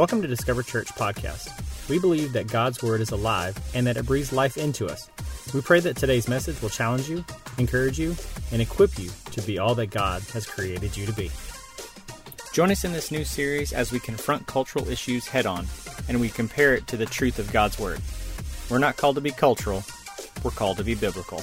Welcome to Discover Church Podcast. We believe that God's Word is alive and that it breathes life into us. We pray that today's message will challenge you, encourage you, and equip you to be all that God has created you to be. Join us in this new series as we confront cultural issues head on and we compare it to the truth of God's Word. We're not called to be cultural, we're called to be biblical.